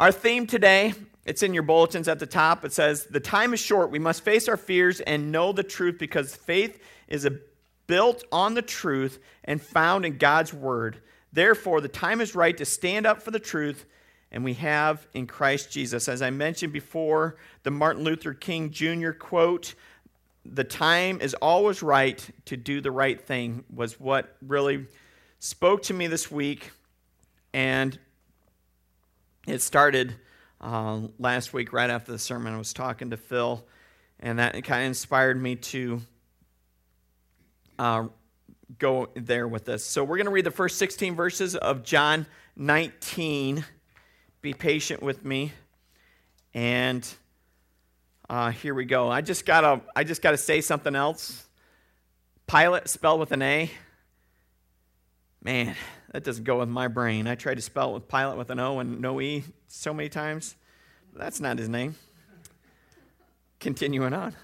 Our theme today, it's in your bulletins at the top. It says, The time is short. We must face our fears and know the truth because faith is a, built on the truth and found in God's word. Therefore, the time is right to stand up for the truth, and we have in Christ Jesus. As I mentioned before, the Martin Luther King Jr. quote, the time is always right to do the right thing, was what really spoke to me this week. And it started uh, last week, right after the sermon. I was talking to Phil, and that kind of inspired me to uh, go there with this. So we're going to read the first 16 verses of John 19. Be patient with me. And uh, here we go. I just gotta I just gotta say something else. Pilate spelled with an A. Man, that doesn't go with my brain. I tried to spell it with Pilate with an O and no E so many times. That's not his name. Continuing on.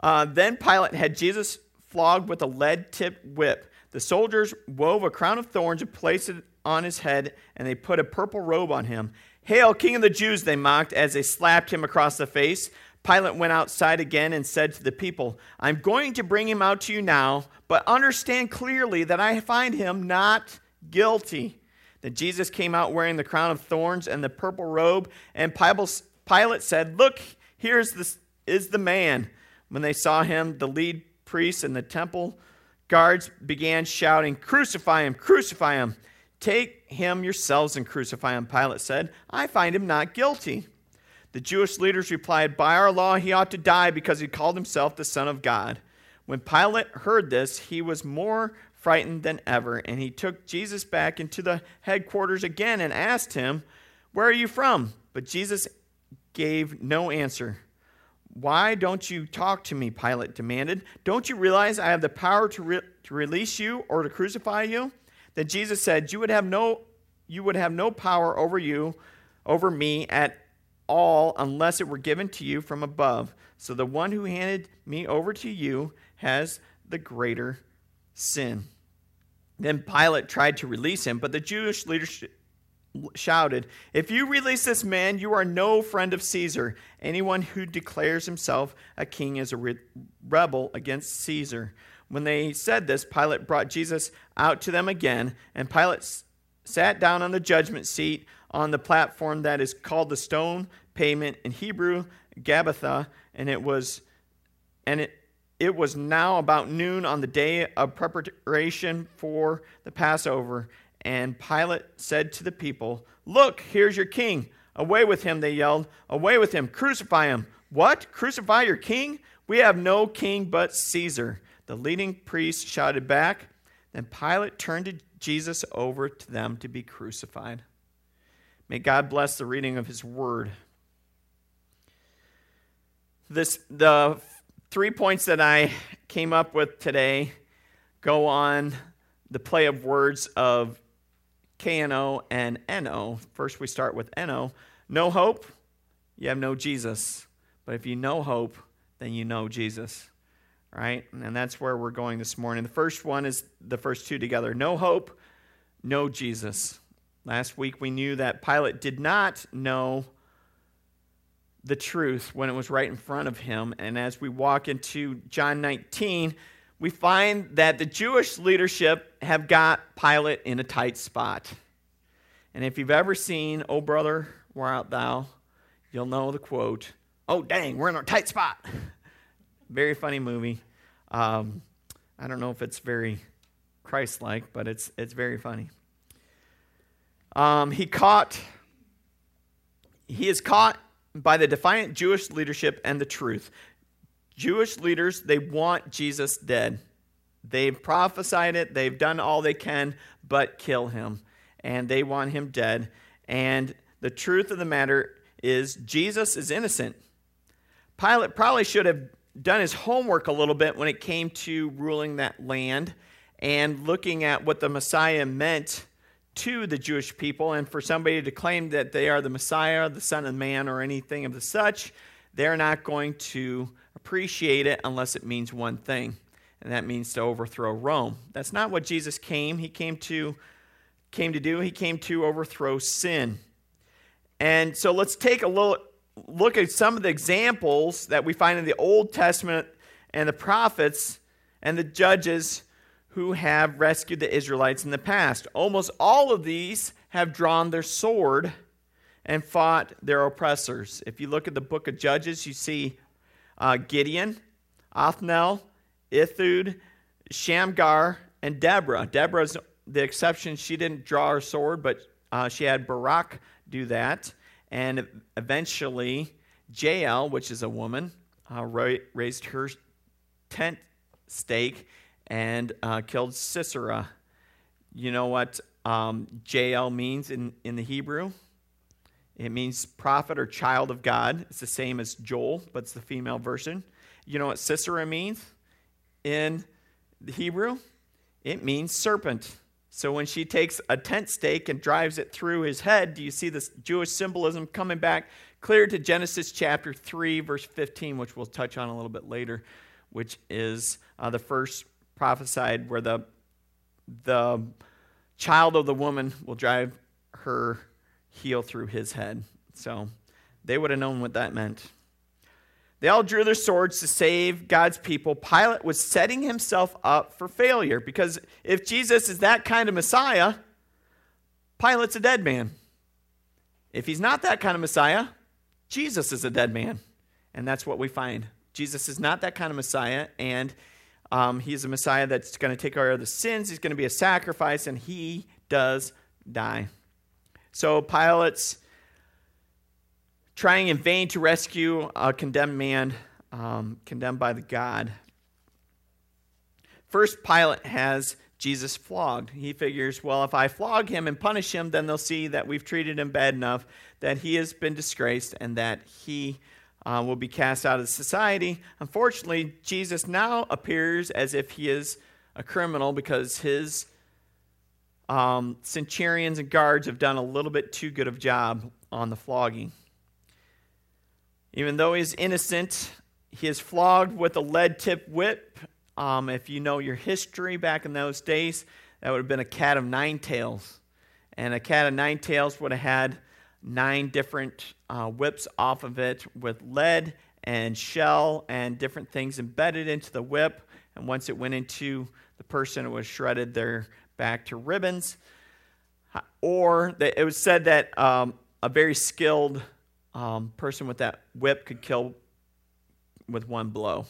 Uh, then Pilate had Jesus flogged with a lead tipped whip. The soldiers wove a crown of thorns and placed it on his head, and they put a purple robe on him. Hail, King of the Jews, they mocked as they slapped him across the face. Pilate went outside again and said to the people, I'm going to bring him out to you now, but understand clearly that I find him not guilty. Then Jesus came out wearing the crown of thorns and the purple robe, and Pilate said, Look, here's the, is the man. When they saw him, the lead priests and the temple guards began shouting, Crucify him, crucify him. Take him yourselves and crucify him, Pilate said. I find him not guilty. The Jewish leaders replied, By our law, he ought to die because he called himself the Son of God. When Pilate heard this, he was more frightened than ever, and he took Jesus back into the headquarters again and asked him, Where are you from? But Jesus gave no answer. Why don't you talk to me? Pilate demanded. Don't you realize I have the power to, re- to release you or to crucify you? Then Jesus said, You would have no you would have no power over you, over me at all unless it were given to you from above. So the one who handed me over to you has the greater sin. Then Pilate tried to release him, but the Jewish leadership shouted, If you release this man, you are no friend of Caesar. Anyone who declares himself a king is a re- rebel against Caesar. When they said this, Pilate brought Jesus out to them again, and Pilate sat down on the judgment seat on the platform that is called the stone pavement in Hebrew, Gabbatha, and it was and it it was now about noon on the day of preparation for the Passover, and Pilate said to the people, Look, here's your king. Away with him, they yelled. Away with him. Crucify him. What? Crucify your king? We have no king but Caesar. The leading priest shouted back. Then Pilate turned Jesus over to them to be crucified. May God bless the reading of his word. This, the three points that I came up with today go on the play of words of KNO and NO. First, we start with NO. No hope, you have no Jesus. But if you know hope, then you know Jesus. Right? And that's where we're going this morning. The first one is the first two together. No hope, no Jesus. Last week we knew that Pilate did not know the truth when it was right in front of him. And as we walk into John 19, we find that the Jewish leadership have got Pilate in a tight spot. And if you've ever seen, Oh Brother, Where Art Thou? You'll know the quote, Oh dang, we're in a tight spot. very funny movie. Um, I don't know if it's very Christ like, but it's, it's very funny. Um, he caught, he is caught by the defiant Jewish leadership and the truth. Jewish leaders, they want Jesus dead. They've prophesied it, they've done all they can but kill him, and they want him dead. And the truth of the matter is, Jesus is innocent. Pilate probably should have done his homework a little bit when it came to ruling that land and looking at what the Messiah meant to the Jewish people, and for somebody to claim that they are the Messiah, the Son of Man, or anything of the such, they're not going to appreciate it unless it means one thing, and that means to overthrow Rome. That's not what Jesus came. He came to came to do. He came to overthrow sin. and so let's take a little look at some of the examples that we find in the Old Testament and the prophets and the judges who have rescued the Israelites in the past. Almost all of these have drawn their sword and fought their oppressors. If you look at the book of Judges, you see uh, Gideon, Othniel, Ehud, Shamgar, and Deborah. Deborah's the exception. She didn't draw her sword, but uh, she had Barak do that. And eventually, Jael, which is a woman, uh, raised her tent stake and uh, killed Sisera. You know what um, Jael means in, in the Hebrew? It means prophet or child of God. It's the same as Joel, but it's the female version. You know what Sisera means in the Hebrew? It means serpent. So when she takes a tent stake and drives it through his head, do you see this Jewish symbolism coming back clear to Genesis chapter 3, verse 15, which we'll touch on a little bit later, which is uh, the first prophesied where the, the child of the woman will drive her heel through his head. So they would have known what that meant. They all drew their swords to save God's people. Pilate was setting himself up for failure because if Jesus is that kind of Messiah, Pilate's a dead man. If he's not that kind of Messiah, Jesus is a dead man. And that's what we find. Jesus is not that kind of Messiah, and um, he's a Messiah that's going to take care of the sins. He's going to be a sacrifice, and he does die. So Pilate's trying in vain to rescue a condemned man, um, condemned by the God. First, Pilate has Jesus flogged. He figures, well, if I flog him and punish him, then they'll see that we've treated him bad enough, that he has been disgraced, and that he uh, will be cast out of society. Unfortunately, Jesus now appears as if he is a criminal because his um, centurions and guards have done a little bit too good of job on the flogging. Even though he's innocent, he is flogged with a lead tip whip. Um, if you know your history back in those days, that would have been a cat of nine tails. And a cat of nine tails would have had nine different uh, whips off of it with lead and shell and different things embedded into the whip. And once it went into the person, it was shredded their back to ribbons. Or it was said that um, a very skilled um, person with that whip could kill with one blow.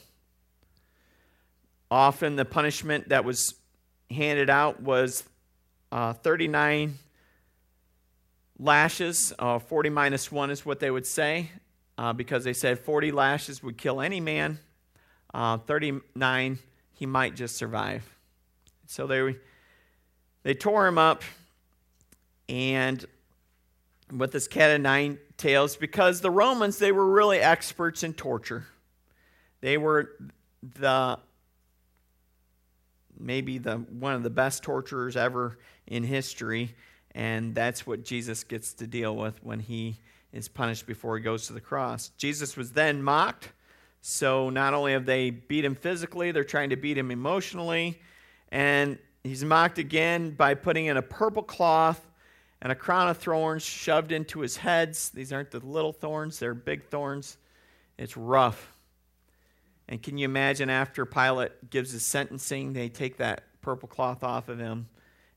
Often the punishment that was handed out was uh, 39 lashes. Uh, 40 minus 1 is what they would say, uh, because they said 40 lashes would kill any man. Uh, 39, he might just survive. So they, they tore him up, and with this cat of nine tails because the Romans, they were really experts in torture. They were the maybe the one of the best torturers ever in history, and that's what Jesus gets to deal with when he is punished before he goes to the cross. Jesus was then mocked. So not only have they beat him physically, they're trying to beat him emotionally. And he's mocked again by putting in a purple cloth and a crown of thorns shoved into his heads. These aren't the little thorns, they're big thorns. It's rough. And can you imagine after Pilate gives his sentencing, they take that purple cloth off of him?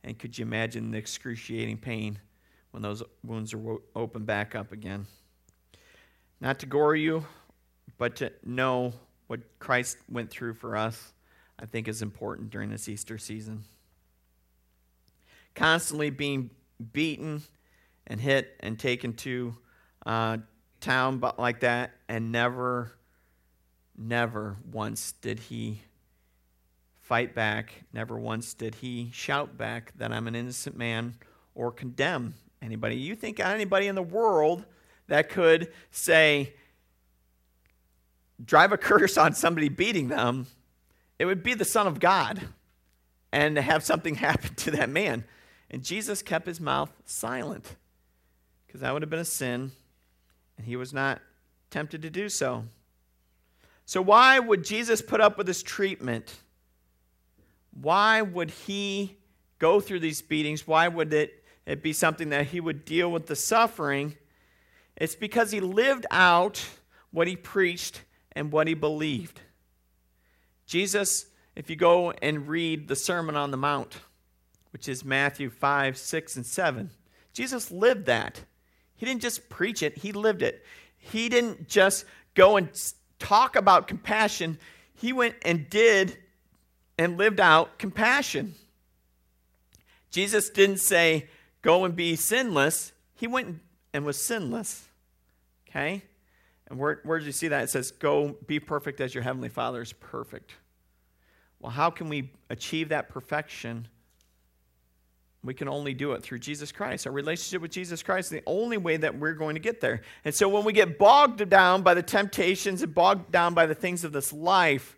And could you imagine the excruciating pain when those wounds are opened back up again? Not to gore you, but to know what Christ went through for us, I think is important during this Easter season. Constantly being beaten and hit and taken to uh, town like that, and never, never once did he fight back. Never once did he shout back that I'm an innocent man or condemn anybody. You think anybody in the world that could say, drive a curse on somebody beating them, it would be the Son of God and have something happen to that man. And Jesus kept his mouth silent because that would have been a sin, and he was not tempted to do so. So, why would Jesus put up with this treatment? Why would he go through these beatings? Why would it, it be something that he would deal with the suffering? It's because he lived out what he preached and what he believed. Jesus, if you go and read the Sermon on the Mount, which is Matthew 5, 6, and 7, Jesus lived that. He didn't just preach it, he lived it. He didn't just go and talk about compassion, he went and did and lived out compassion. Jesus didn't say, go and be sinless. He went and was sinless. Okay? And where, where did you see that? It says, go be perfect as your heavenly Father is perfect. Well, how can we achieve that perfection? We can only do it through Jesus Christ. Our relationship with Jesus Christ is the only way that we're going to get there. And so when we get bogged down by the temptations and bogged down by the things of this life,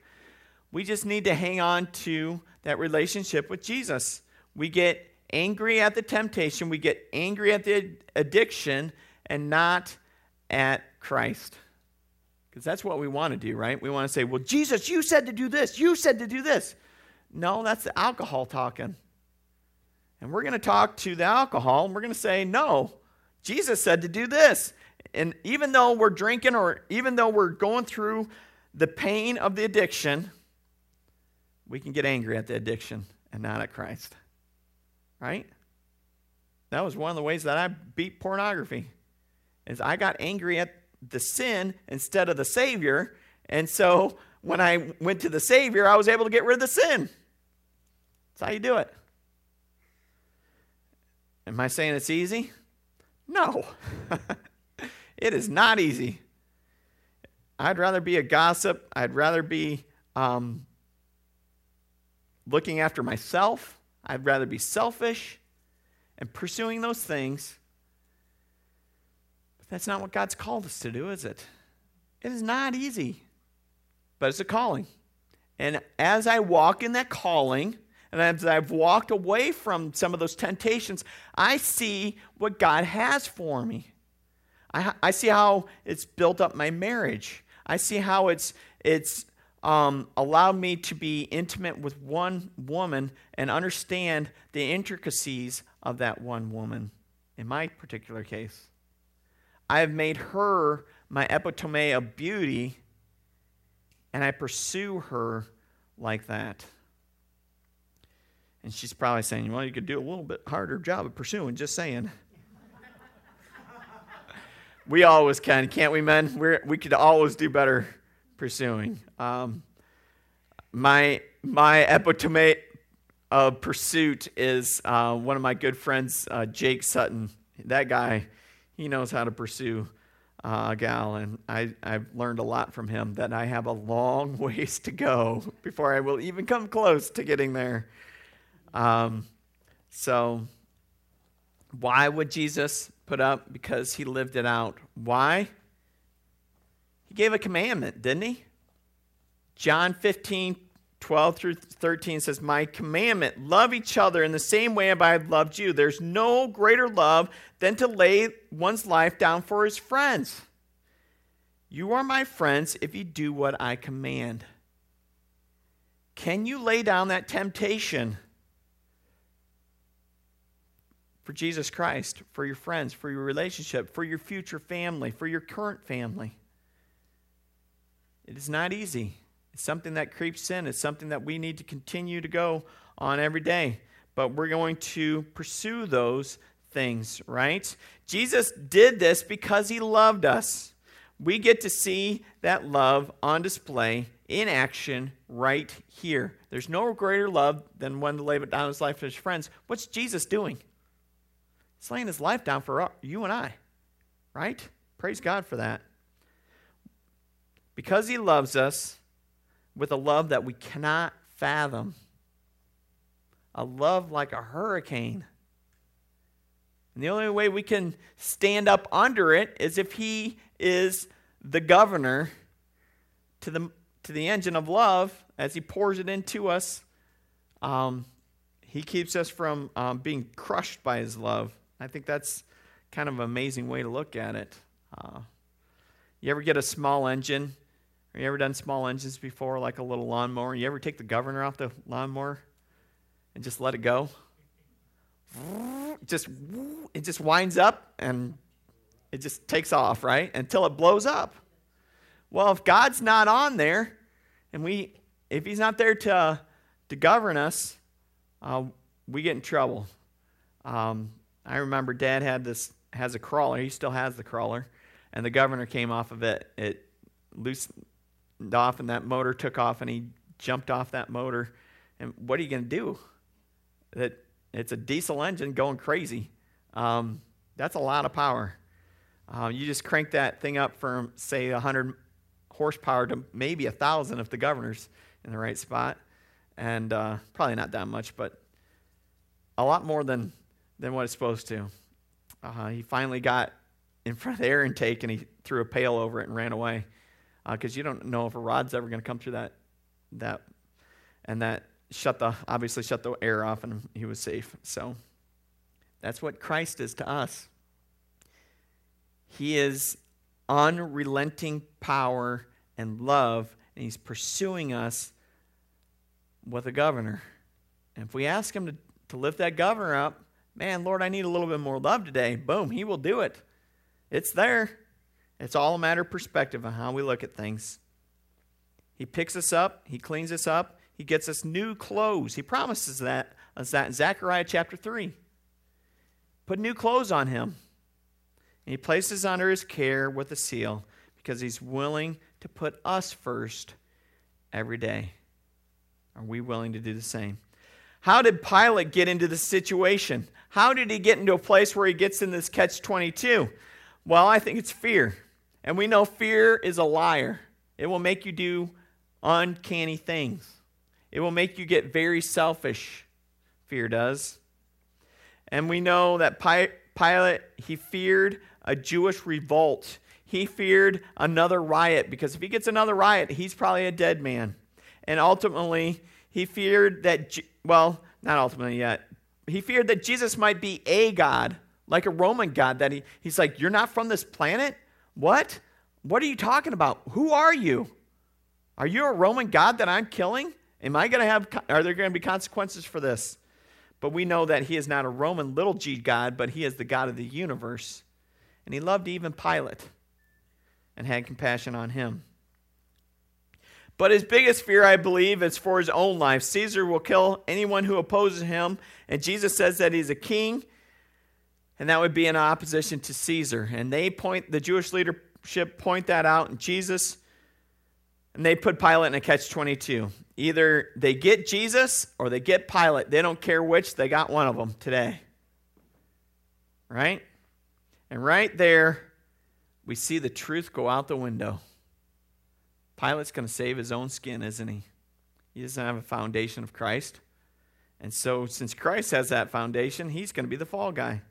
we just need to hang on to that relationship with Jesus. We get angry at the temptation, we get angry at the addiction, and not at Christ. Because that's what we want to do, right? We want to say, well, Jesus, you said to do this. You said to do this. No, that's the alcohol talking. And we're going to talk to the alcohol and we're going to say, no, Jesus said to do this. And even though we're drinking or even though we're going through the pain of the addiction, we can get angry at the addiction and not at Christ. Right? That was one of the ways that I beat pornography. Is I got angry at the sin instead of the Savior. And so when I went to the Savior, I was able to get rid of the sin. That's how you do it. Am I saying it's easy? No. it is not easy. I'd rather be a gossip. I'd rather be um, looking after myself. I'd rather be selfish and pursuing those things. But that's not what God's called us to do, is it? It is not easy, but it's a calling. And as I walk in that calling, and as I've walked away from some of those temptations, I see what God has for me. I, I see how it's built up my marriage. I see how it's, it's um, allowed me to be intimate with one woman and understand the intricacies of that one woman in my particular case. I have made her my epitome of beauty, and I pursue her like that. And she's probably saying, well, you could do a little bit harder job of pursuing, just saying. we always can, can't we, men? We're, we could always do better pursuing. Um, my my epitome of pursuit is uh, one of my good friends, uh, Jake Sutton. That guy, he knows how to pursue uh, a gal, and I, I've learned a lot from him that I have a long ways to go before I will even come close to getting there. Um, so, why would Jesus put up? Because he lived it out. Why? Gave a commandment, didn't he? John 15, 12 through 13 says, My commandment, love each other in the same way I have loved you. There's no greater love than to lay one's life down for his friends. You are my friends if you do what I command. Can you lay down that temptation for Jesus Christ, for your friends, for your relationship, for your future family, for your current family? It is not easy. It's something that creeps in. It's something that we need to continue to go on every day. But we're going to pursue those things, right? Jesus did this because he loved us. We get to see that love on display in action right here. There's no greater love than one to lay down his life for his friends. What's Jesus doing? He's laying his life down for you and I, right? Praise God for that. Because he loves us with a love that we cannot fathom, a love like a hurricane. And the only way we can stand up under it is if he is the governor to the, to the engine of love as he pours it into us. Um, he keeps us from um, being crushed by his love. I think that's kind of an amazing way to look at it. Uh, you ever get a small engine have you ever done small engines before, like a little lawnmower? You ever take the governor off the lawnmower and just let it go? Just it just winds up and It just takes off, right? Until it blows up. Well, if God's not on there, and we, if He's not there to, to govern us, uh, we get in trouble. Um, I remember Dad had this has a crawler. He still has the crawler, and the governor came off of it. It loosened off, and that motor took off, and he jumped off that motor. And what are you going to do? That it's a diesel engine going crazy. Um, that's a lot of power. Uh, you just crank that thing up from say 100 horsepower to maybe a thousand if the governor's in the right spot, and uh, probably not that much, but a lot more than than what it's supposed to. Uh, he finally got in front of the air intake and he threw a pail over it and ran away because uh, you don't know if a rod's ever going to come through that that and that shut the obviously shut the air off and he was safe. So that's what Christ is to us. He is unrelenting power and love, and he's pursuing us with a governor. And if we ask him to, to lift that governor up, man, Lord, I need a little bit more love today, boom, he will do it. It's there. It's all a matter of perspective on how we look at things. He picks us up, he cleans us up, he gets us new clothes. He promises that us that in Zechariah chapter 3. Put new clothes on him. And he places under his care with a seal because he's willing to put us first every day. Are we willing to do the same? How did Pilate get into this situation? How did he get into a place where he gets in this catch 22? Well, I think it's fear. And we know fear is a liar. It will make you do uncanny things. It will make you get very selfish. Fear does. And we know that Pilate, he feared a Jewish revolt. He feared another riot because if he gets another riot, he's probably a dead man. And ultimately, he feared that, well, not ultimately yet, he feared that Jesus might be a God, like a Roman God, that he, he's like, You're not from this planet? What? What are you talking about? Who are you? Are you a Roman God that I'm killing? Am I going to have, are there going to be consequences for this? But we know that he is not a Roman little g God, but he is the God of the universe. And he loved even Pilate and had compassion on him. But his biggest fear, I believe, is for his own life. Caesar will kill anyone who opposes him, and Jesus says that he's a king, and that would be in opposition to Caesar. And they point, the Jewish leadership point that out, and Jesus, and they put Pilate in a catch 22. Either they get Jesus or they get Pilate. They don't care which, they got one of them today. Right? And right there, we see the truth go out the window. Pilate's going to save his own skin, isn't he? He doesn't have a foundation of Christ. And so, since Christ has that foundation, he's going to be the fall guy.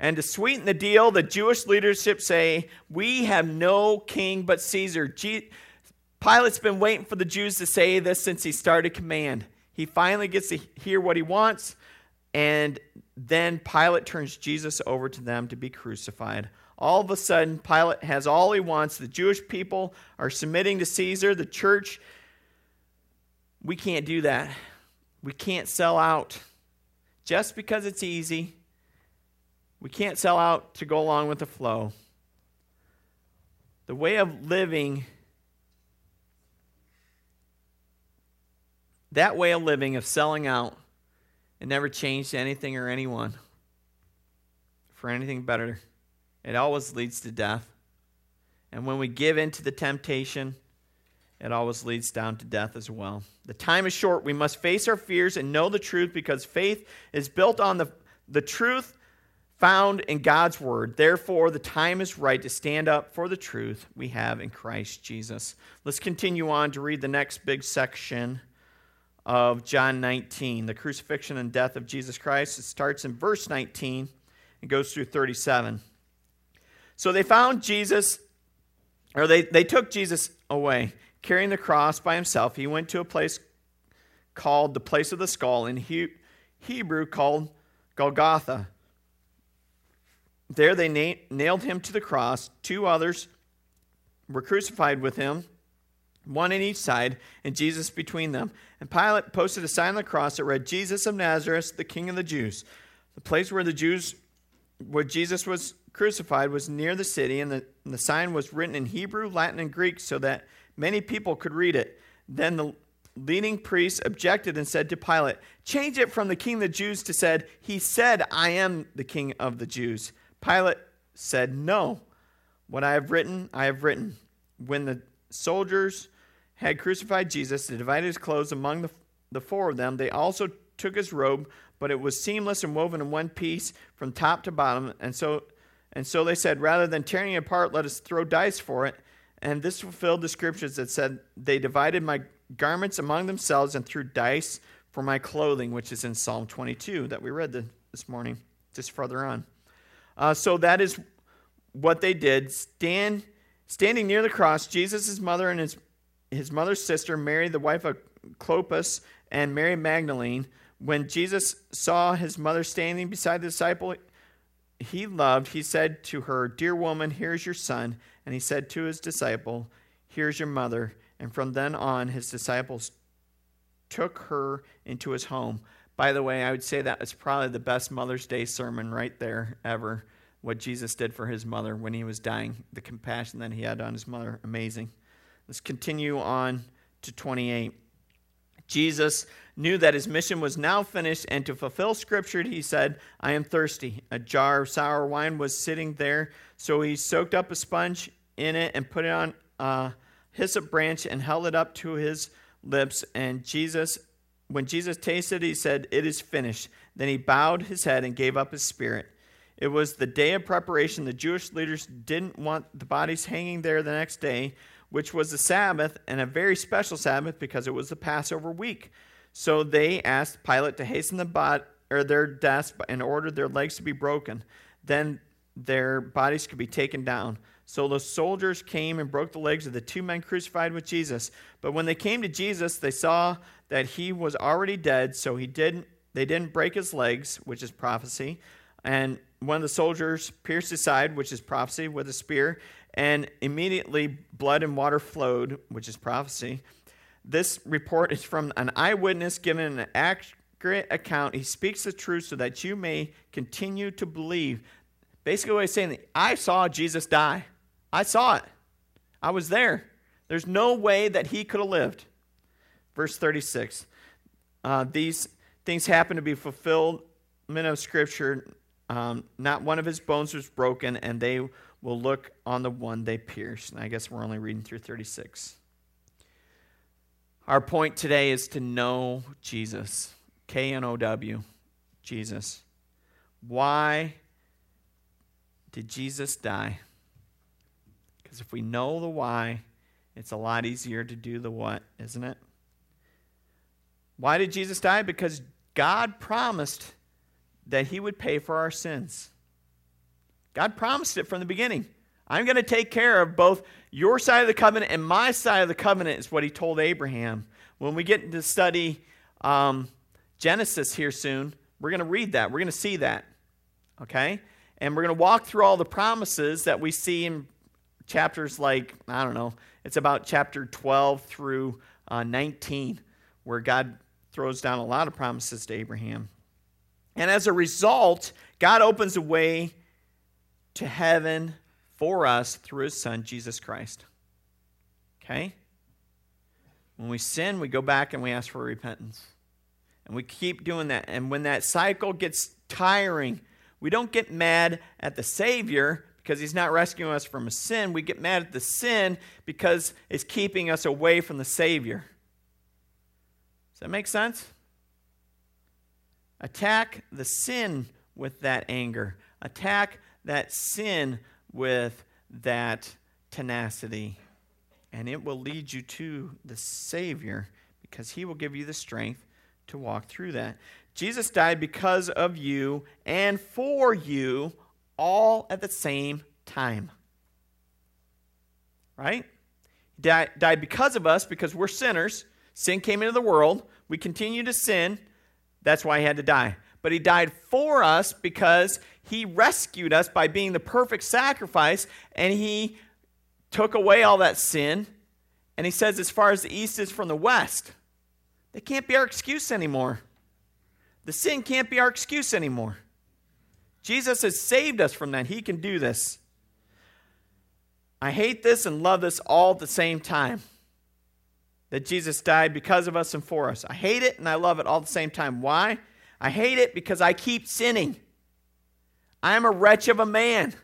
And to sweeten the deal, the Jewish leadership say, We have no king but Caesar. Pilate's been waiting for the Jews to say this since he started command. He finally gets to hear what he wants, and then Pilate turns Jesus over to them to be crucified. All of a sudden, Pilate has all he wants. The Jewish people are submitting to Caesar. The church, we can't do that. We can't sell out just because it's easy. We can't sell out to go along with the flow. The way of living That way of living, of selling out, it never changed anything or anyone for anything better. It always leads to death. And when we give in to the temptation, it always leads down to death as well. The time is short. We must face our fears and know the truth because faith is built on the, the truth found in God's word. Therefore, the time is right to stand up for the truth we have in Christ Jesus. Let's continue on to read the next big section of John 19, the crucifixion and death of Jesus Christ. It starts in verse 19 and goes through 37. So they found Jesus, or they, they took Jesus away, carrying the cross by himself. He went to a place called the place of the skull, in he, Hebrew called Golgotha. There they na- nailed him to the cross. Two others were crucified with him one in each side, and Jesus between them. And Pilate posted a sign on the cross that read, Jesus of Nazareth, the King of the Jews. The place where the Jews, where Jesus was crucified was near the city, and the, and the sign was written in Hebrew, Latin, and Greek so that many people could read it. Then the leading priests objected and said to Pilate, Change it from the king of the Jews to said, He said, I am the king of the Jews. Pilate said, No. What I have written, I have written. When the soldiers had crucified Jesus, they divided his clothes among the, the four of them. They also took his robe, but it was seamless and woven in one piece from top to bottom. And so, and so they said, Rather than tearing it apart, let us throw dice for it. And this fulfilled the scriptures that said, They divided my garments among themselves and threw dice for my clothing, which is in Psalm 22 that we read this morning, just further on. Uh, so that is what they did. Stand, standing near the cross, Jesus' mother and his, his mother's sister, Mary, the wife of Clopas, and Mary Magdalene, when Jesus saw his mother standing beside the disciple he loved, he said to her, Dear woman, here's your son. And he said to his disciple, Here's your mother. And from then on, his disciples took her into his home. By the way, I would say that was probably the best Mother's Day sermon right there ever. What Jesus did for his mother when he was dying, the compassion that he had on his mother. Amazing. Let's continue on to 28. Jesus knew that his mission was now finished, and to fulfill Scripture, he said, I am thirsty. A jar of sour wine was sitting there, so he soaked up a sponge in it and put it on. a hyssop branch and held it up to his lips. And Jesus, when Jesus tasted, he said, It is finished. Then he bowed his head and gave up his spirit. It was the day of preparation. The Jewish leaders didn't want the bodies hanging there the next day, which was the Sabbath, and a very special Sabbath because it was the Passover week. So they asked Pilate to hasten the bot, or their deaths and ordered their legs to be broken. Then their bodies could be taken down. So the soldiers came and broke the legs of the two men crucified with Jesus. But when they came to Jesus, they saw that he was already dead, so he didn't they didn't break his legs, which is prophecy. And one of the soldiers pierced his side, which is prophecy, with a spear, and immediately blood and water flowed, which is prophecy. This report is from an eyewitness giving an accurate account. He speaks the truth so that you may continue to believe. Basically, what he's saying, I saw Jesus die. I saw it. I was there. There's no way that he could have lived. Verse 36. Uh, these things happen to be fulfillment of Scripture. Um, not one of his bones was broken, and they will look on the one they pierced. And I guess we're only reading through 36. Our point today is to know Jesus. K N O W, Jesus. Why did Jesus die? Because if we know the why, it's a lot easier to do the what, isn't it? Why did Jesus die? Because God promised that he would pay for our sins. God promised it from the beginning. I'm going to take care of both your side of the covenant and my side of the covenant, is what he told Abraham. When we get to study um, Genesis here soon, we're going to read that. We're going to see that. Okay? And we're going to walk through all the promises that we see in chapters like, I don't know, it's about chapter 12 through uh, 19, where God throws down a lot of promises to Abraham. And as a result, God opens a way to heaven for us through his son, Jesus Christ. Okay? When we sin, we go back and we ask for repentance. And we keep doing that. And when that cycle gets tiring, we don't get mad at the Savior because he's not rescuing us from a sin. We get mad at the sin because it's keeping us away from the Savior. Does that make sense? Attack the sin with that anger. Attack that sin with that tenacity. And it will lead you to the Savior because he will give you the strength to walk through that. Jesus died because of you and for you all at the same time. Right? He died, because of us, because we're sinners. Sin came into the world. We continue to sin. That's why he had to die. But he died for us because he rescued us by being the perfect sacrifice and he took away all that sin. And he says, as far as the east is from the west, they can't be our excuse anymore. The sin can't be our excuse anymore. Jesus has saved us from that. He can do this. I hate this and love this all at the same time. That Jesus died because of us and for us. I hate it and I love it all at the same time. Why? I hate it because I keep sinning. I am a wretch of a man.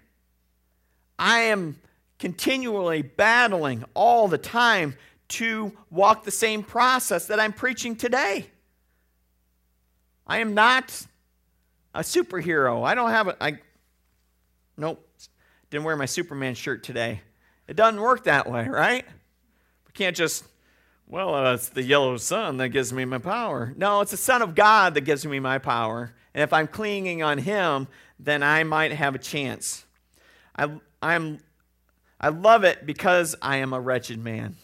I am continually battling all the time to walk the same process that I'm preaching today. I am not a superhero. I don't have a I nope. Didn't wear my Superman shirt today. It doesn't work that way, right? We can't just well, uh, it's the yellow sun that gives me my power. No, it's the Son of God that gives me my power. And if I'm clinging on Him, then I might have a chance. I, I'm, I love it because I am a wretched man.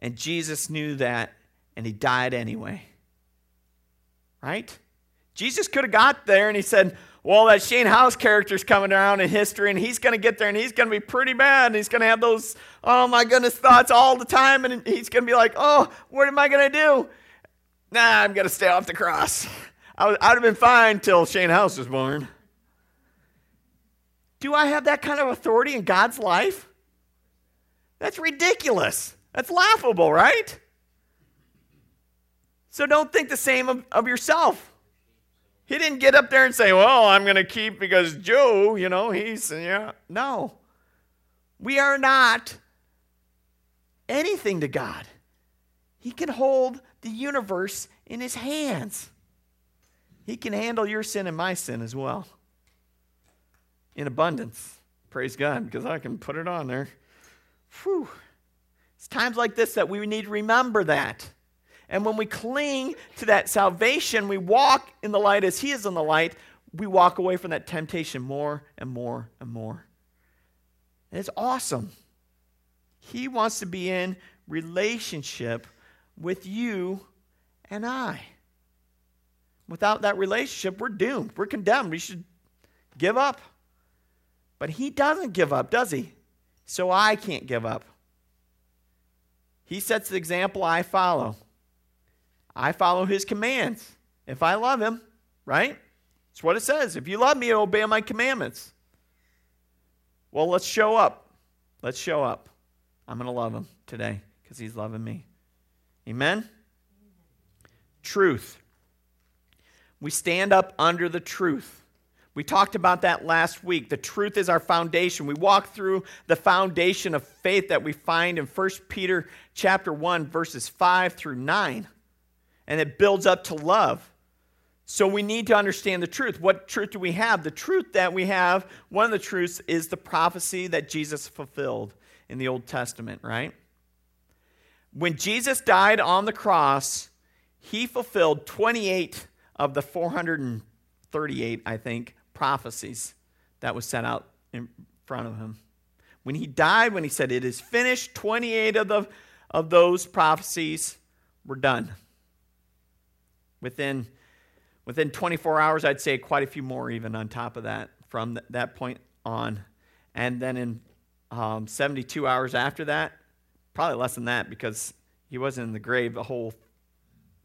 And Jesus knew that, and He died anyway. Right? Jesus could have got there and He said, well, that Shane House character's coming around in history, and he's going to get there, and he's going to be pretty bad, and he's going to have those, oh my goodness, thoughts all the time, and he's going to be like, oh, what am I going to do? Nah, I'm going to stay off the cross. I would, I'd have been fine till Shane House was born. Do I have that kind of authority in God's life? That's ridiculous. That's laughable, right? So don't think the same of, of yourself. He didn't get up there and say, Well, I'm going to keep because Joe, you know, he's, yeah. No. We are not anything to God. He can hold the universe in his hands. He can handle your sin and my sin as well in abundance. Praise God, because I can put it on there. Whew. It's times like this that we need to remember that. And when we cling to that salvation, we walk in the light as He is in the light, we walk away from that temptation more and more and more. And it's awesome. He wants to be in relationship with you and I. Without that relationship, we're doomed. We're condemned. We should give up. But He doesn't give up, does He? So I can't give up. He sets the example I follow. I follow his commands if I love him, right? That's what it says. If you love me, obey my commandments. Well, let's show up. Let's show up. I'm going to love him today because he's loving me. Amen? Truth. We stand up under the truth. We talked about that last week. The truth is our foundation. We walk through the foundation of faith that we find in 1 Peter chapter 1 verses 5 through 9 and it builds up to love. So we need to understand the truth. What truth do we have? The truth that we have, one of the truths is the prophecy that Jesus fulfilled in the Old Testament, right? When Jesus died on the cross, he fulfilled 28 of the 438, I think, prophecies that was set out in front of him. When he died, when he said, It is finished, 28 of, the, of those prophecies were done within within 24 hours i'd say quite a few more even on top of that from th- that point on. And then in um, 72 hours after that probably less than that because he wasn't in the grave a whole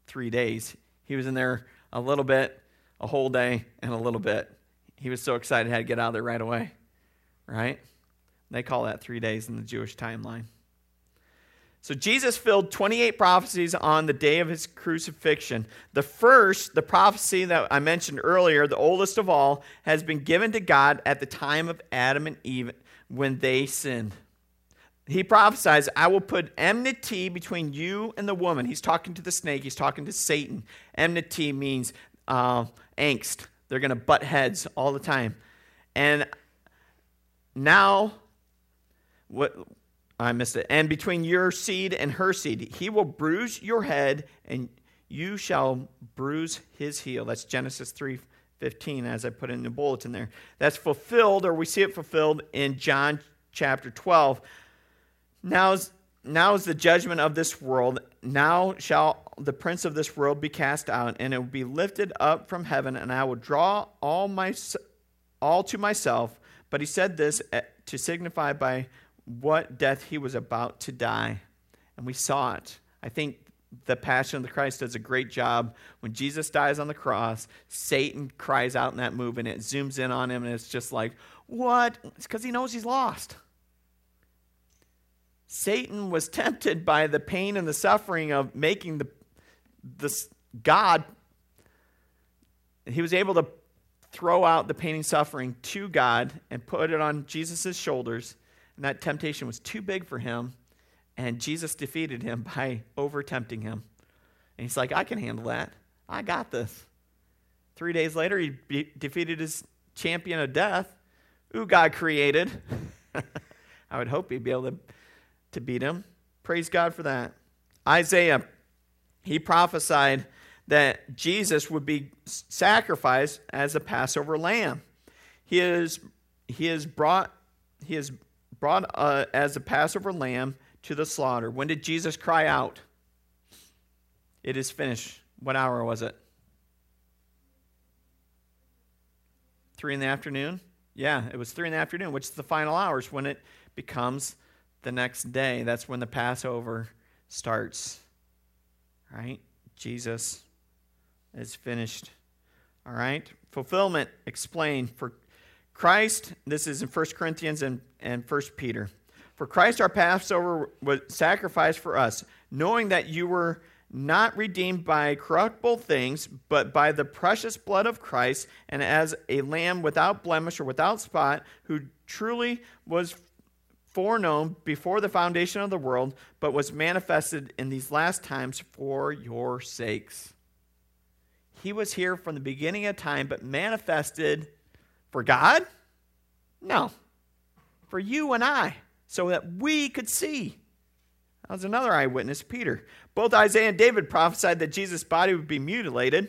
three days. He was in there a little bit a whole day and a little bit. He was so excited had to get out of there right away right? They call that three days in the jewish timeline so Jesus filled 28 prophecies on the day of his crucifixion. The first, the prophecy that I mentioned earlier, the oldest of all, has been given to God at the time of Adam and Eve when they sinned. He prophesies, I will put enmity between you and the woman. He's talking to the snake, he's talking to Satan. Enmity means uh, angst. They're going to butt heads all the time. And now, what I missed it. And between your seed and her seed, he will bruise your head, and you shall bruise his heel. That's Genesis 3 15, as I put in the bulletin there. That's fulfilled, or we see it fulfilled in John chapter 12. Now is, now is the judgment of this world. Now shall the prince of this world be cast out, and it will be lifted up from heaven, and I will draw all, my, all to myself. But he said this eh, to signify by what death he was about to die. And we saw it. I think the Passion of the Christ does a great job. When Jesus dies on the cross, Satan cries out in that movie and it zooms in on him and it's just like, what? It's because he knows he's lost. Satan was tempted by the pain and the suffering of making the, this God. He was able to throw out the pain and suffering to God and put it on Jesus' shoulders. And that temptation was too big for him. And Jesus defeated him by over tempting him. And he's like, I can handle that. I got this. Three days later, he be- defeated his champion of death, who God created. I would hope he'd be able to to beat him. Praise God for that. Isaiah, he prophesied that Jesus would be sacrificed as a Passover lamb. He is, he is brought, he is brought uh, as a Passover lamb to the slaughter. When did Jesus cry out? It is finished. What hour was it? Three in the afternoon? Yeah, it was three in the afternoon, which is the final hours when it becomes the next day. That's when the Passover starts. Right? Jesus is finished. All right? Fulfillment explained. For Christ, this is in 1 Corinthians and, and 1 Peter. For Christ our Passover was sacrificed for us, knowing that you were not redeemed by corruptible things, but by the precious blood of Christ, and as a lamb without blemish or without spot, who truly was foreknown before the foundation of the world, but was manifested in these last times for your sakes. He was here from the beginning of time, but manifested for God? No. For you and I, so that we could see. That was another eyewitness, Peter. Both Isaiah and David prophesied that Jesus' body would be mutilated.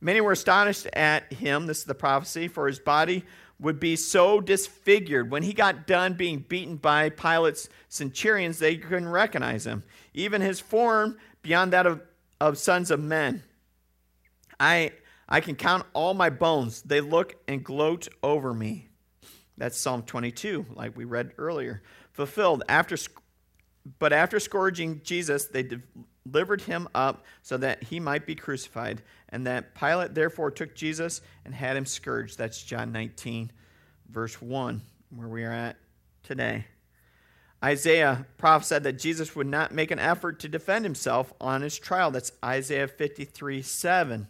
Many were astonished at him, this is the prophecy, for his body would be so disfigured. When he got done being beaten by Pilate's centurions, they couldn't recognize him. Even his form beyond that of, of sons of men. I, I can count all my bones. They look and gloat over me. That's Psalm 22, like we read earlier. Fulfilled. After, but after scourging Jesus, they delivered him up so that he might be crucified. And that Pilate therefore took Jesus and had him scourged. That's John 19, verse 1, where we are at today. Isaiah prophesied that Jesus would not make an effort to defend himself on his trial. That's Isaiah 53, 7.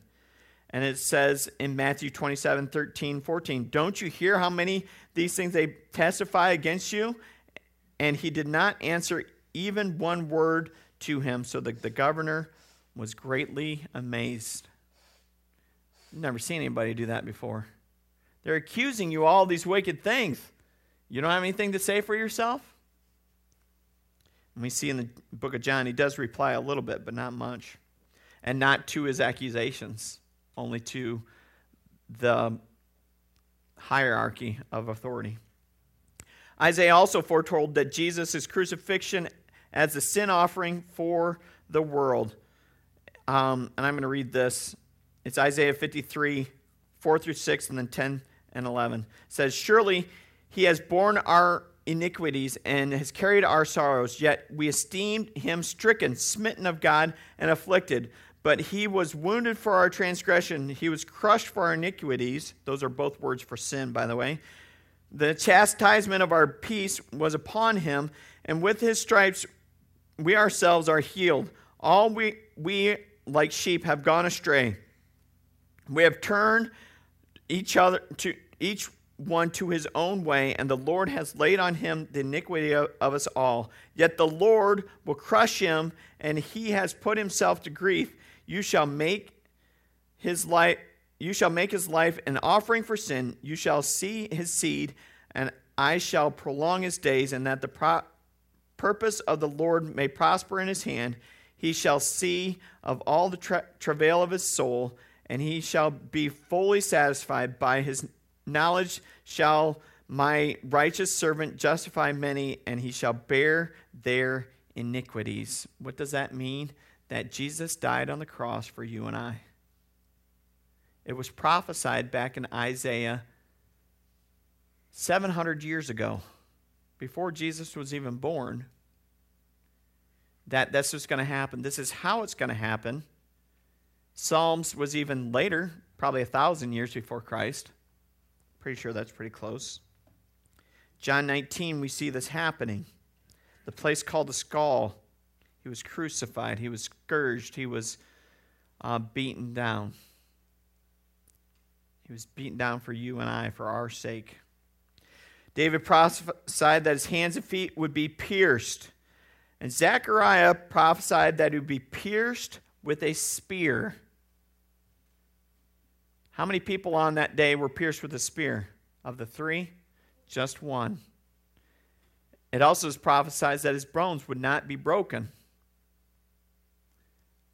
And it says in Matthew 27, 13, 14, Don't you hear how many these things they testify against you? And he did not answer even one word to him. So the, the governor was greatly amazed. Never seen anybody do that before. They're accusing you all these wicked things. You don't have anything to say for yourself? And we see in the book of John, he does reply a little bit, but not much. And not to his accusations, only to the hierarchy of authority. Isaiah also foretold that Jesus' crucifixion as a sin offering for the world. Um, and I'm going to read this. It's Isaiah 53, 4 through 6, and then 10 and 11. It says, Surely he has borne our iniquities and has carried our sorrows, yet we esteemed him stricken, smitten of God, and afflicted. But he was wounded for our transgression, he was crushed for our iniquities. Those are both words for sin, by the way. The chastisement of our peace was upon him, and with his stripes we ourselves are healed. All we, we like sheep have gone astray. We have turned each other to each one to his own way, and the Lord has laid on him the iniquity of, of us all. Yet the Lord will crush him, and he has put himself to grief. You shall make his life you shall make his life an offering for sin. You shall see his seed, and I shall prolong his days, and that the pro- purpose of the Lord may prosper in his hand. He shall see of all the tra- travail of his soul, and he shall be fully satisfied. By his knowledge shall my righteous servant justify many, and he shall bear their iniquities. What does that mean? That Jesus died on the cross for you and I. It was prophesied back in Isaiah 700 years ago, before Jesus was even born that that's what's going to happen. This is how it's going to happen. Psalms was even later, probably a thousand years before Christ. Pretty sure that's pretty close. John 19, we see this happening. The place called the skull. He was crucified, he was scourged, he was uh, beaten down. He was beaten down for you and I, for our sake. David prophesied that his hands and feet would be pierced. And Zechariah prophesied that he would be pierced with a spear. How many people on that day were pierced with a spear? Of the three, just one. It also is prophesied that his bones would not be broken.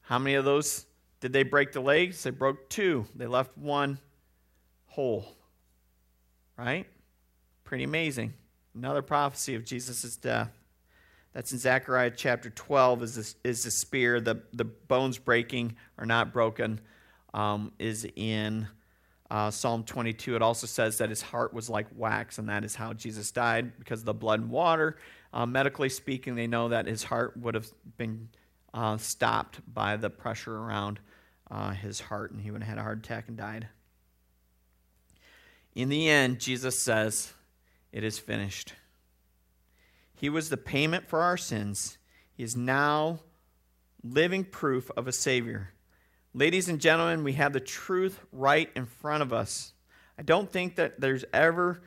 How many of those did they break the legs? They broke two. They left one whole. Right? Pretty amazing. Another prophecy of Jesus' death. That's in Zechariah chapter 12 is the, is the spear. The, the bones breaking are not broken um, is in uh, Psalm 22. It also says that his heart was like wax, and that is how Jesus died because of the blood and water. Uh, medically speaking, they know that his heart would have been uh, stopped by the pressure around uh, his heart, and he would have had a heart attack and died. In the end, Jesus says, it is finished. He was the payment for our sins. He is now living proof of a Savior. Ladies and gentlemen, we have the truth right in front of us. I don't think that there's ever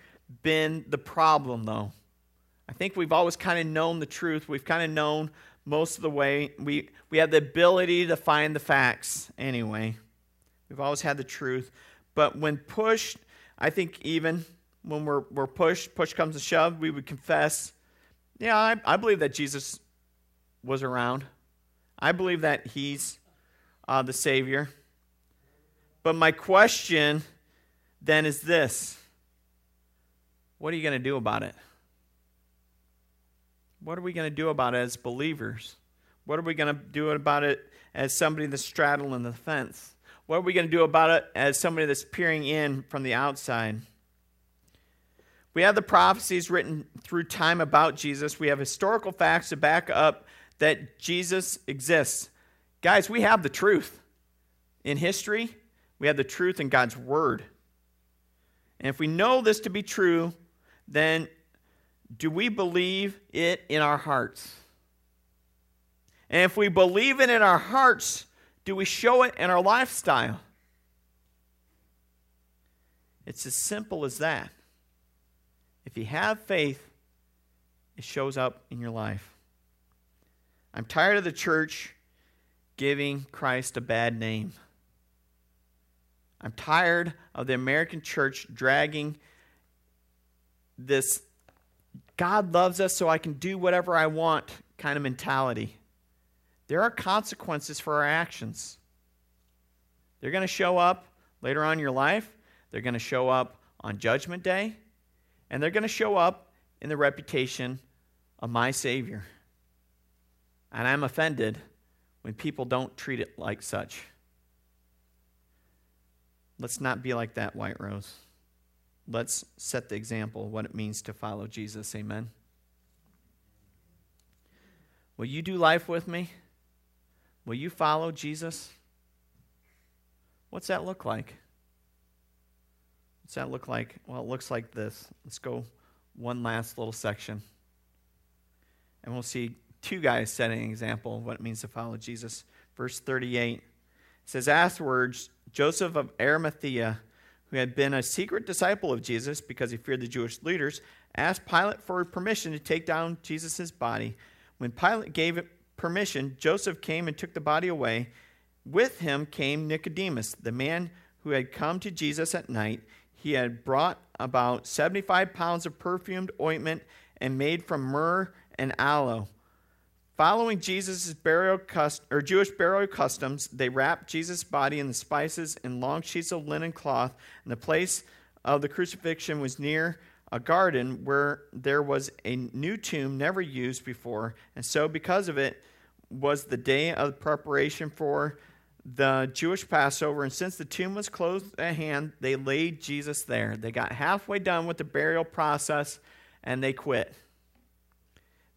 been the problem, though. I think we've always kind of known the truth. We've kind of known most of the way. We, we have the ability to find the facts anyway. We've always had the truth. But when pushed, I think even when we're, we're pushed, push comes to shove, we would confess, yeah, I, I believe that Jesus was around. I believe that he's uh, the Savior. But my question then is this What are you going to do about it? What are we going to do about it as believers? What are we going to do about it as somebody that's straddling the fence? What are we going to do about it as somebody that's peering in from the outside? We have the prophecies written through time about Jesus. We have historical facts to back up that Jesus exists. Guys, we have the truth. In history, we have the truth in God's Word. And if we know this to be true, then do we believe it in our hearts? And if we believe it in our hearts, do we show it in our lifestyle? It's as simple as that. If you have faith, it shows up in your life. I'm tired of the church giving Christ a bad name. I'm tired of the American church dragging this God loves us so I can do whatever I want kind of mentality. There are consequences for our actions. They're going to show up later on in your life, they're going to show up on Judgment Day, and they're going to show up in the reputation of my Savior. And I'm offended when people don't treat it like such. Let's not be like that, White Rose. Let's set the example what it means to follow Jesus. Amen. Will you do life with me? Will you follow Jesus? What's that look like? What's that look like? Well, it looks like this. Let's go one last little section. And we'll see two guys setting an example of what it means to follow Jesus. Verse 38 says, Afterwards, Joseph of Arimathea, who had been a secret disciple of Jesus because he feared the Jewish leaders, asked Pilate for permission to take down Jesus' body. When Pilate gave it permission, Joseph came and took the body away. With him came Nicodemus, the man who had come to Jesus at night he had brought about 75 pounds of perfumed ointment and made from myrrh and aloe. Following Jesus' burial cust- or Jewish burial customs, they wrapped Jesus' body in the spices and long sheets of linen cloth, and the place of the crucifixion was near a garden where there was a new tomb never used before, and so because of it was the day of preparation for the Jewish Passover, and since the tomb was closed at hand, they laid Jesus there. They got halfway done with the burial process and they quit.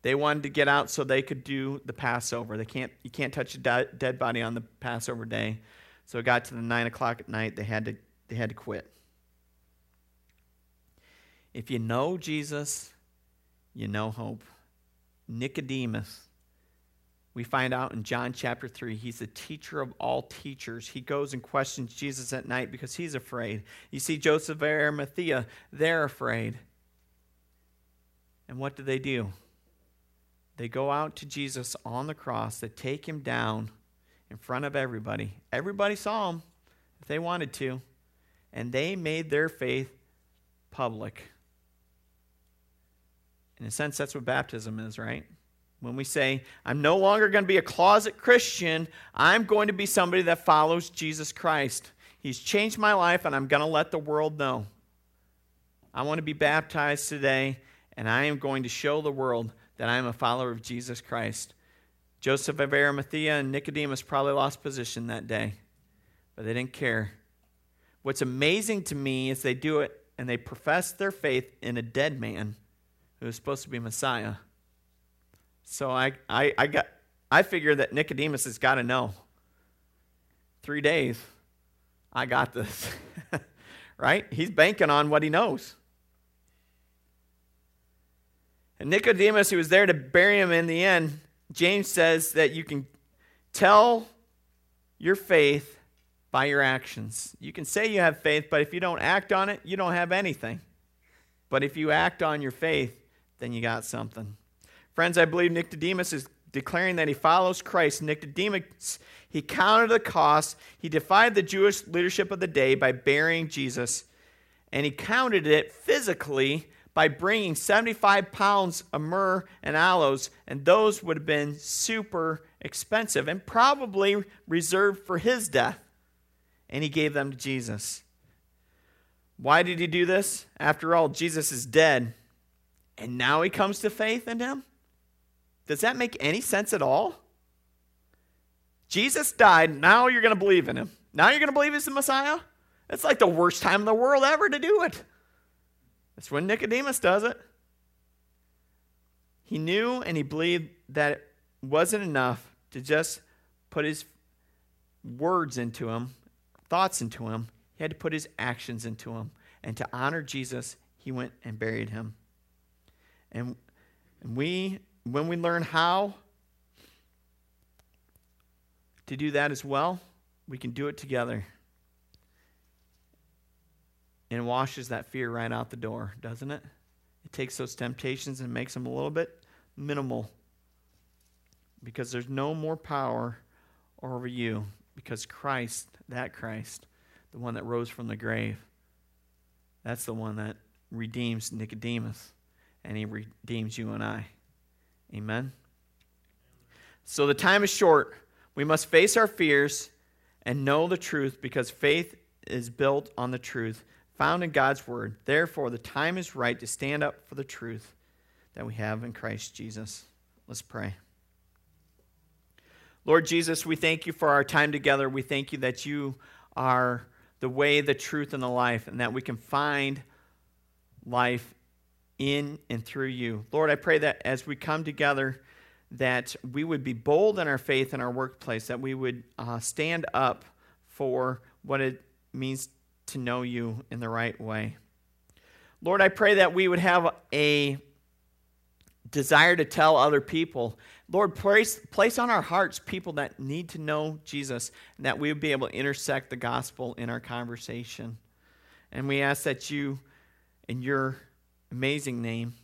They wanted to get out so they could do the Passover. They can't, you can't touch a dead body on the Passover day. So it got to the 9 o'clock at night. They had to, they had to quit. If you know Jesus, you know hope. Nicodemus, we find out in John chapter 3, he's the teacher of all teachers. He goes and questions Jesus at night because he's afraid. You see, Joseph of Arimathea, they're afraid. And what do they do? They go out to Jesus on the cross, they take him down in front of everybody. Everybody saw him if they wanted to, and they made their faith public. In a sense, that's what baptism is, right? When we say, I'm no longer going to be a closet Christian, I'm going to be somebody that follows Jesus Christ. He's changed my life, and I'm going to let the world know. I want to be baptized today, and I am going to show the world that I am a follower of Jesus Christ. Joseph of Arimathea and Nicodemus probably lost position that day, but they didn't care. What's amazing to me is they do it and they profess their faith in a dead man who was supposed to be Messiah. So I, I, I got I figure that Nicodemus has got to know. Three days, I got this. right? He's banking on what he knows. And Nicodemus, who was there to bury him in the end, James says that you can tell your faith by your actions. You can say you have faith, but if you don't act on it, you don't have anything. But if you act on your faith, then you got something. Friends, I believe Nicodemus is declaring that he follows Christ. Nicodemus, he counted the cost. He defied the Jewish leadership of the day by burying Jesus, and he counted it physically by bringing 75 pounds of myrrh and aloes, and those would have been super expensive and probably reserved for his death. And he gave them to Jesus. Why did he do this? After all, Jesus is dead and now he comes to faith in him? Does that make any sense at all? Jesus died, now you're going to believe in him. Now you're going to believe he's the Messiah? It's like the worst time in the world ever to do it. That's when Nicodemus does it. He knew and he believed that it wasn't enough to just put his words into him, thoughts into him. He had to put his actions into him. And to honor Jesus, he went and buried him. And, and we, when we learn how to do that as well, we can do it together. And washes that fear right out the door, doesn't it? It takes those temptations and makes them a little bit minimal. Because there's no more power over you. Because Christ, that Christ, the one that rose from the grave, that's the one that redeems Nicodemus and he redeems you and I. Amen. So the time is short. We must face our fears and know the truth because faith is built on the truth found in God's word. Therefore, the time is right to stand up for the truth that we have in Christ Jesus. Let's pray. Lord Jesus, we thank you for our time together. We thank you that you are the way, the truth, and the life, and that we can find life in and through you. Lord, I pray that as we come together, that we would be bold in our faith in our workplace, that we would uh, stand up for what it means to know you in the right way. Lord, I pray that we would have a desire to tell other people. Lord, place, place on our hearts people that need to know Jesus, and that we would be able to intersect the gospel in our conversation. And we ask that you, in your amazing name.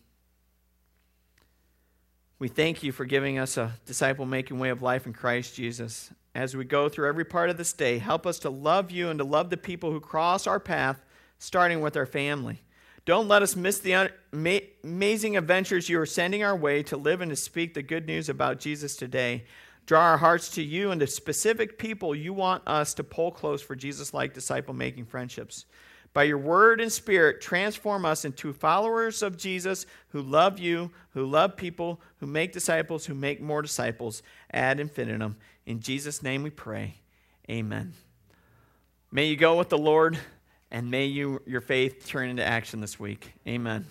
We thank you for giving us a disciple making way of life in Christ Jesus. As we go through every part of this day, help us to love you and to love the people who cross our path, starting with our family. Don't let us miss the amazing adventures you are sending our way to live and to speak the good news about Jesus today. Draw our hearts to you and to specific people you want us to pull close for Jesus like disciple making friendships. By your word and spirit, transform us into followers of Jesus who love you, who love people, who make disciples, who make more disciples ad infinitum. In Jesus' name we pray. Amen. May you go with the Lord, and may you, your faith turn into action this week. Amen.